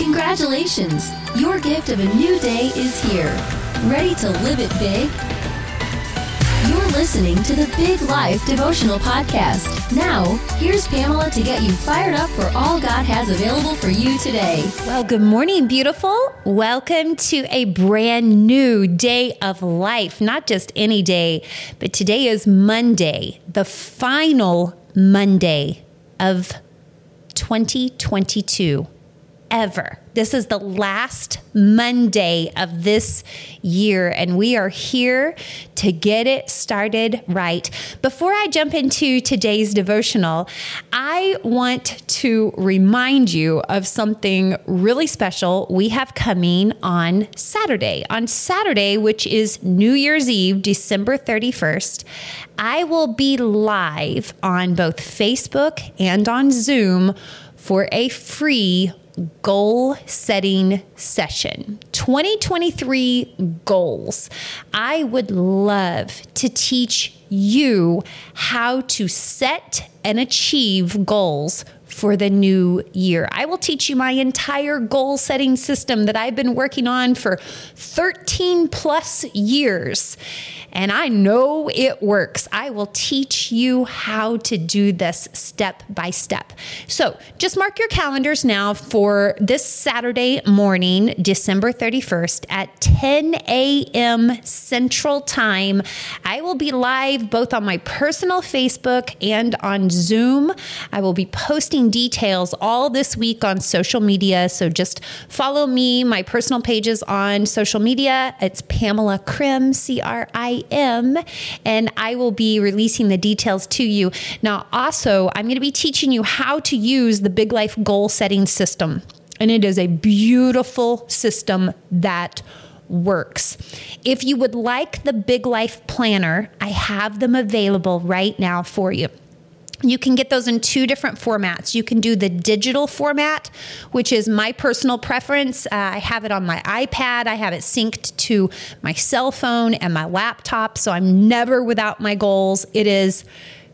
Congratulations! Your gift of a new day is here. Ready to live it big? You're listening to the Big Life Devotional Podcast. Now, here's Pamela to get you fired up for all God has available for you today. Well, good morning, beautiful. Welcome to a brand new day of life. Not just any day, but today is Monday, the final Monday of 2022 ever. This is the last Monday of this year, and we are here to get it started right. Before I jump into today's devotional, I want to remind you of something really special we have coming on Saturday. On Saturday, which is New Year's Eve, December 31st, I will be live on both Facebook and on Zoom for a free goal setting session 2023 goals. I would love to teach you how to set and achieve goals for the new year. I will teach you my entire goal setting system that I've been working on for 13 plus years and I know it works. I will teach you how to do this step by step. So just mark your calendars now for this Saturday morning, December 31st at 10 a.m. Central Time. I will be live both on my personal Facebook and on Zoom. I will be posting details all this week on social media. So just follow me, my personal pages on social media. It's Pamela Krim, Crim, C R I M, and I will be releasing the details to you. Now, also, I'm going to be teaching you how to use the Big Life goal setting system. And it is a beautiful system that works. If you would like the Big Life Planner, I have them available right now for you. You can get those in two different formats. You can do the digital format, which is my personal preference. Uh, I have it on my iPad, I have it synced to my cell phone and my laptop, so I'm never without my goals. It is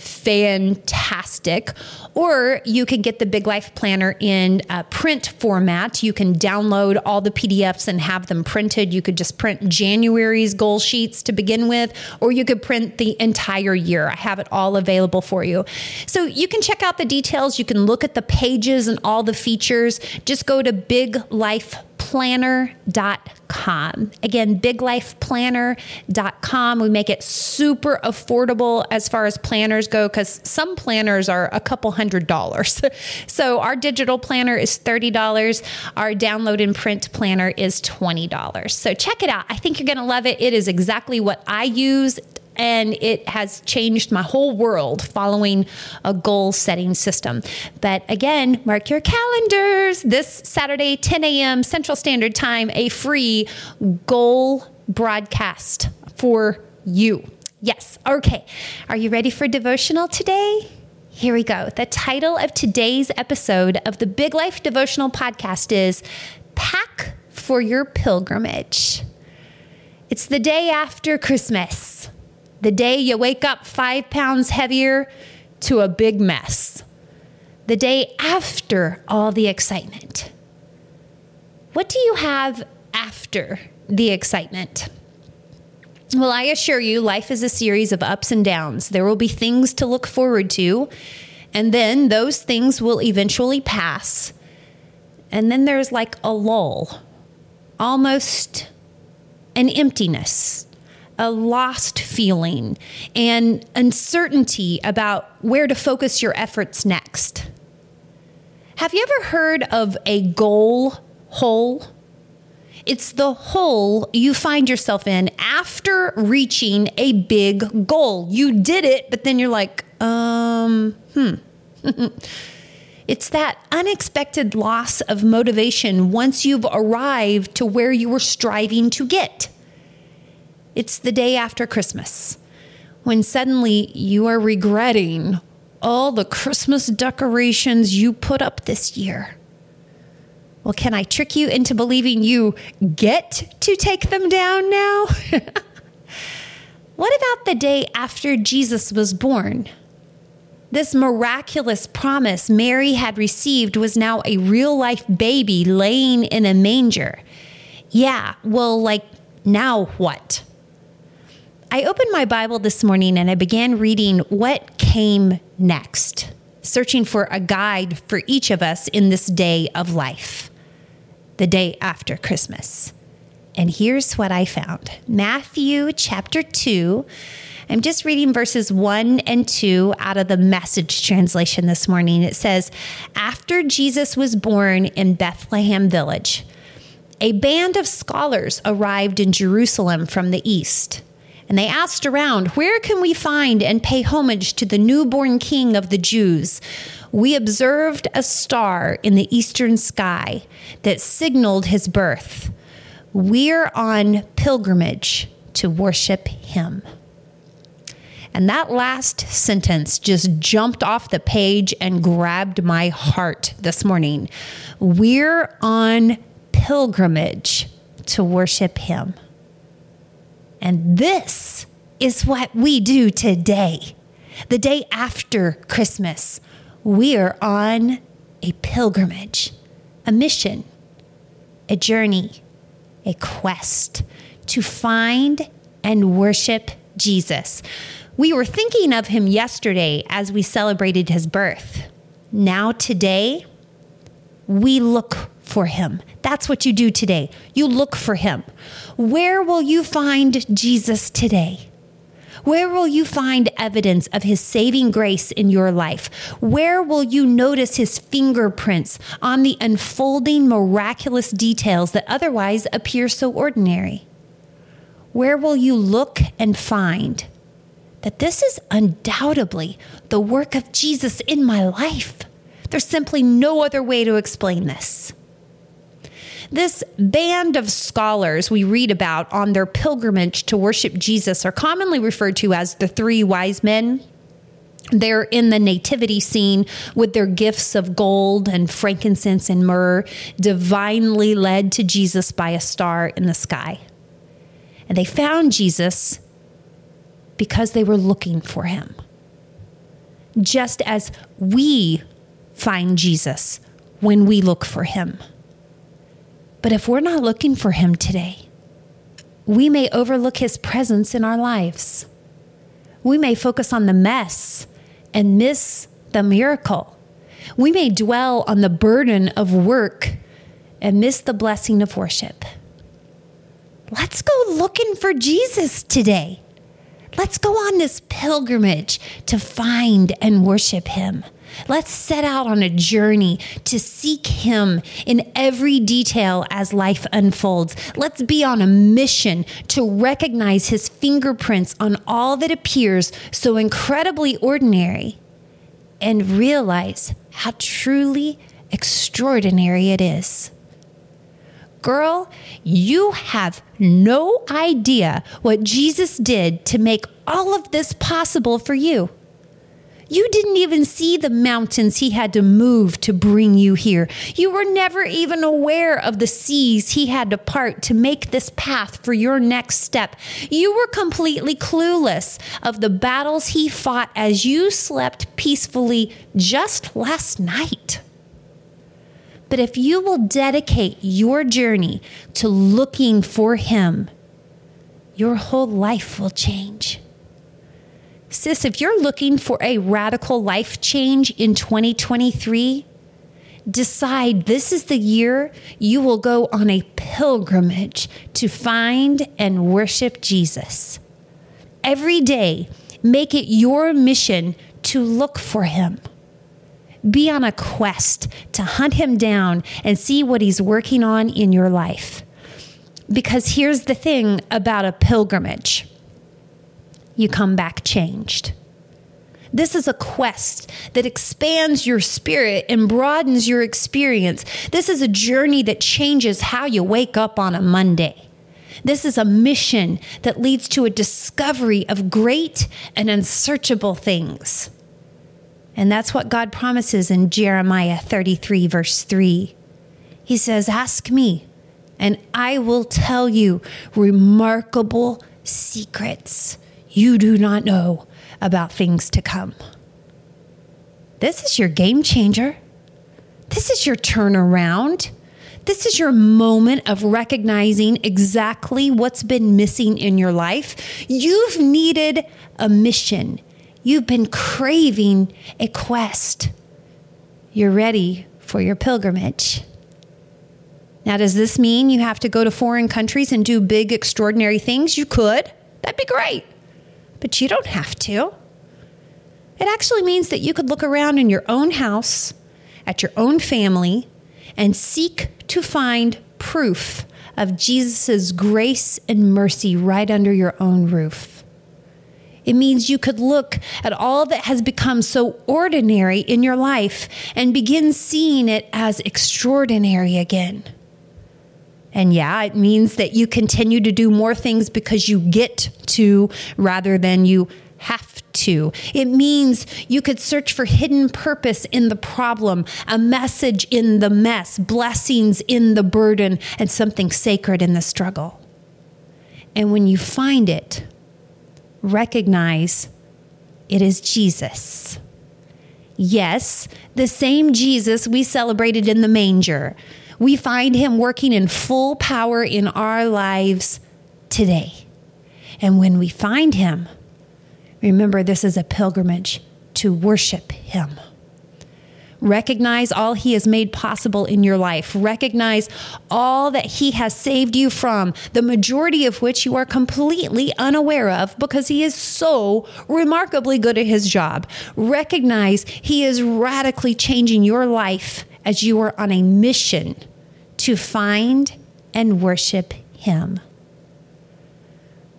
fantastic. Or you can get the Big Life Planner in print format. You can download all the PDFs and have them printed. You could just print January's goal sheets to begin with, or you could print the entire year. I have it all available for you. So you can check out the details. You can look at the pages and all the features. Just go to Big Life biglifeplanner.com. Again, biglifeplanner.com. We make it super affordable as far as planners go because some planners are a couple hundred dollars. so our digital planner is $30. Our download and print planner is $20. So check it out. I think you're going to love it. It is exactly what I use and it has changed my whole world following a goal setting system. But again, mark your calendars. This Saturday, 10 a.m. Central Standard Time, a free goal broadcast for you. Yes. Okay. Are you ready for devotional today? Here we go. The title of today's episode of the Big Life Devotional Podcast is Pack for Your Pilgrimage. It's the day after Christmas the day you wake up five pounds heavier to a big mess, the day after all the excitement. What do you have after the excitement? Well, I assure you, life is a series of ups and downs. There will be things to look forward to, and then those things will eventually pass. And then there's like a lull, almost an emptiness a lost feeling and uncertainty about where to focus your efforts next. Have you ever heard of a goal hole? It's the hole you find yourself in after reaching a big goal. You did it, but then you're like, um, hmm. it's that unexpected loss of motivation once you've arrived to where you were striving to get. It's the day after Christmas when suddenly you are regretting all the Christmas decorations you put up this year. Well, can I trick you into believing you get to take them down now? what about the day after Jesus was born? This miraculous promise Mary had received was now a real life baby laying in a manger. Yeah, well, like, now what? I opened my Bible this morning and I began reading what came next, searching for a guide for each of us in this day of life, the day after Christmas. And here's what I found Matthew chapter 2. I'm just reading verses 1 and 2 out of the message translation this morning. It says, After Jesus was born in Bethlehem village, a band of scholars arrived in Jerusalem from the east. And they asked around, Where can we find and pay homage to the newborn king of the Jews? We observed a star in the eastern sky that signaled his birth. We're on pilgrimage to worship him. And that last sentence just jumped off the page and grabbed my heart this morning. We're on pilgrimage to worship him. And this is what we do today, the day after Christmas. We are on a pilgrimage, a mission, a journey a quest to find and worship Jesus. We were thinking of him yesterday as we celebrated his birth. Now, today, we look for him. That's what you do today. You look for him. Where will you find Jesus today? Where will you find evidence of his saving grace in your life? Where will you notice his fingerprints on the unfolding miraculous details that otherwise appear so ordinary? Where will you look and find that this is undoubtedly the work of Jesus in my life? There's simply no other way to explain this. This band of scholars we read about on their pilgrimage to worship Jesus are commonly referred to as the three wise men. They're in the nativity scene with their gifts of gold and frankincense and myrrh, divinely led to Jesus by a star in the sky. And they found Jesus because they were looking for him. Just as we find Jesus when we look for him. But if we're not looking for Him today, we may overlook His presence in our lives. We may focus on the mess and miss the miracle. We may dwell on the burden of work and miss the blessing of worship. Let's go looking for Jesus today. Let's go on this pilgrimage to find and worship Him. Let's set out on a journey to seek Him in every detail as life unfolds. Let's be on a mission to recognize His fingerprints on all that appears so incredibly ordinary and realize how truly extraordinary it is. Girl, you have no idea what Jesus did to make all of this possible for you. You didn't even see the mountains he had to move to bring you here. You were never even aware of the seas he had to part to make this path for your next step. You were completely clueless of the battles he fought as you slept peacefully just last night. But if you will dedicate your journey to looking for him, your whole life will change. Sis, if you're looking for a radical life change in 2023, decide this is the year you will go on a pilgrimage to find and worship Jesus. Every day, make it your mission to look for him. Be on a quest to hunt him down and see what he's working on in your life. Because here's the thing about a pilgrimage you come back changed. This is a quest that expands your spirit and broadens your experience. This is a journey that changes how you wake up on a Monday. This is a mission that leads to a discovery of great and unsearchable things. And that's what God promises in Jeremiah 33, verse 3. He says, Ask me, and I will tell you remarkable secrets you do not know about things to come. This is your game changer. This is your turnaround. This is your moment of recognizing exactly what's been missing in your life. You've needed a mission. You've been craving a quest. You're ready for your pilgrimage. Now, does this mean you have to go to foreign countries and do big, extraordinary things? You could. That'd be great. But you don't have to. It actually means that you could look around in your own house, at your own family, and seek to find proof of Jesus' grace and mercy right under your own roof. It means you could look at all that has become so ordinary in your life and begin seeing it as extraordinary again. And yeah, it means that you continue to do more things because you get to rather than you have to. It means you could search for hidden purpose in the problem, a message in the mess, blessings in the burden, and something sacred in the struggle. And when you find it, recognize it is Jesus. Yes, the same Jesus we celebrated in the manger. We find him working in full power in our lives today. And when we find him, remember this is a pilgrimage to worship him. Recognize all He has made possible in your life. Recognize all that He has saved you from, the majority of which you are completely unaware of because He is so remarkably good at His job. Recognize He is radically changing your life as you are on a mission to find and worship Him.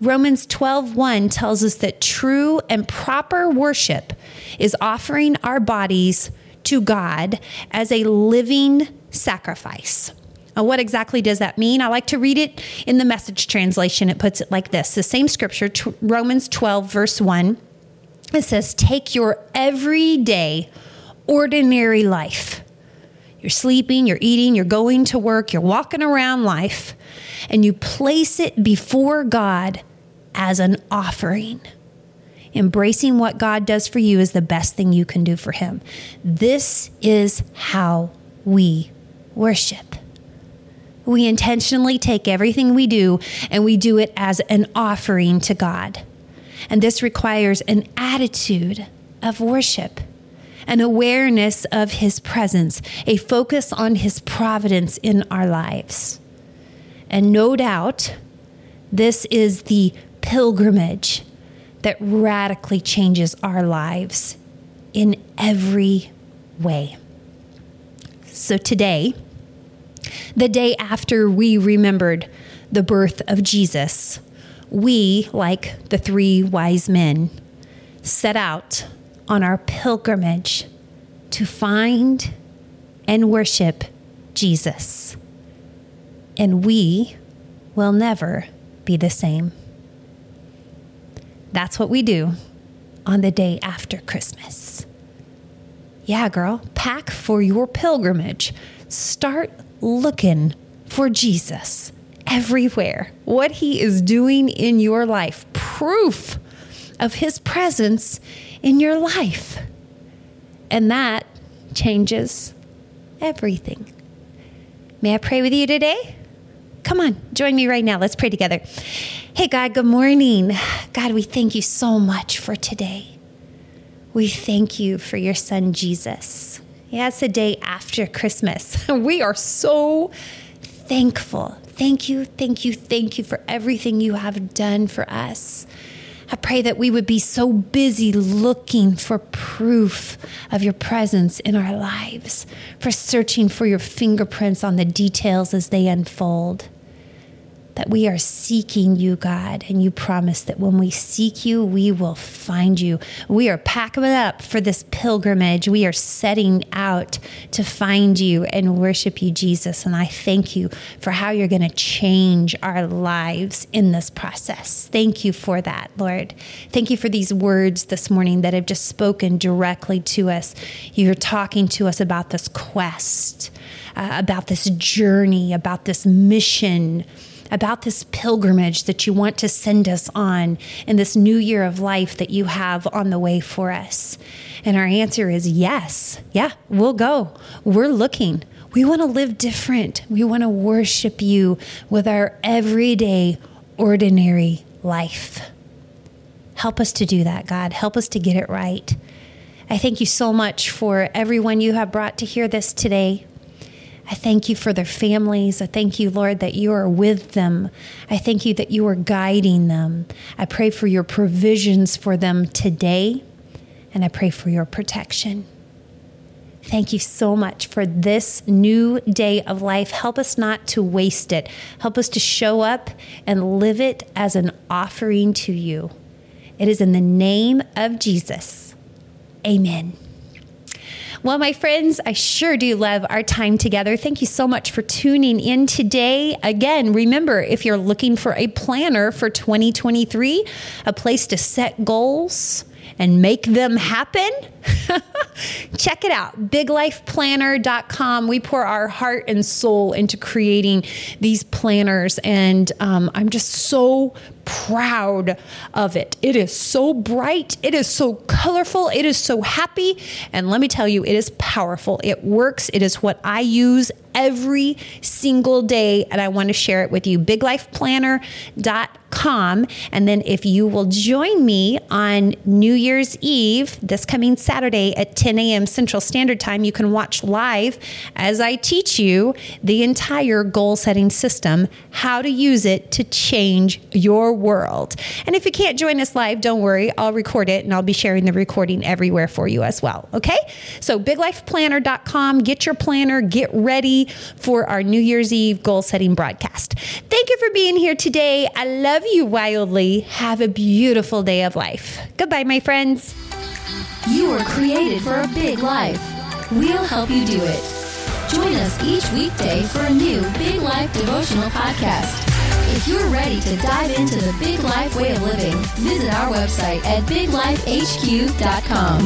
Romans 12:1 tells us that true and proper worship is offering our bodies to God as a living sacrifice. Now, what exactly does that mean? I like to read it in the message translation. It puts it like this the same scripture, Romans 12, verse 1. It says, Take your everyday, ordinary life. You're sleeping, you're eating, you're going to work, you're walking around life, and you place it before God as an offering. Embracing what God does for you is the best thing you can do for Him. This is how we worship. We intentionally take everything we do and we do it as an offering to God. And this requires an attitude of worship, an awareness of His presence, a focus on His providence in our lives. And no doubt, this is the pilgrimage that radically changes our lives in every way. So today, the day after we remembered the birth of Jesus, we, like the three wise men, set out on our pilgrimage to find and worship Jesus. And we will never be the same. That's what we do on the day after Christmas. Yeah, girl, pack for your pilgrimage. Start looking for Jesus everywhere, what he is doing in your life, proof of his presence in your life. And that changes everything. May I pray with you today? Come on, join me right now. Let's pray together. Hey, God, good morning. God, we thank you so much for today. We thank you for your son, Jesus. Yeah, it's the day after Christmas. We are so thankful. Thank you, thank you, thank you for everything you have done for us. I pray that we would be so busy looking for proof of your presence in our lives, for searching for your fingerprints on the details as they unfold that we are seeking you, God, and you promise that when we seek you, we will find you. We are packing up for this pilgrimage. We are setting out to find you and worship you, Jesus. And I thank you for how you're going to change our lives in this process. Thank you for that, Lord. Thank you for these words this morning that have just spoken directly to us. You're talking to us about this quest, uh, about this journey, about this mission about this pilgrimage that you want to send us on in this new year of life that you have on the way for us? And our answer is yes. Yeah, we'll go. We're looking. We want to live different. We want to worship you with our everyday, ordinary life. Help us to do that, God. Help us to get it right. I thank you so much for everyone you have brought to hear this today. I thank you for their families. I thank you, Lord, that you are with them. I thank you that you are guiding them. I pray for your provisions for them today, and I pray for your protection. Thank you so much for this new day of life. Help us not to waste it. Help us to show up and live it as an offering to you. It is in the name of Jesus. Amen. Well, my friends, I sure do love our time together. Thank you so much for tuning in today. Again, remember if you're looking for a planner for 2023, a place to set goals and make them happen, check it out biglifeplanner.com. We pour our heart and soul into creating these planners, and um, I'm just so proud of it. It is so bright, it is so colorful, it is so happy, and let me tell you, it is powerful. It works, it is what I use every single day, and I want to share it with you. BigLifePlanner.com. And then if you will join me on New Year's Eve, this coming Saturday at 10 a.m. Central Standard Time, you can watch live as I teach you the entire goal setting system, how to use it to change your world. And if you can't join us live, don't worry, I'll record it and I'll be sharing the recording everywhere for you as well. Okay? So, biglifeplanner.com, get your planner, get ready for our New Year's Eve goal setting broadcast. Thank you for being here today. I love you wildly. Have a beautiful day of life. Goodbye, my friends. You were created for a big life. We'll help you do it. Join us each weekday for a new Big Life devotional podcast. If you're ready to dive into the big life way of living, visit our website at biglifehq.com.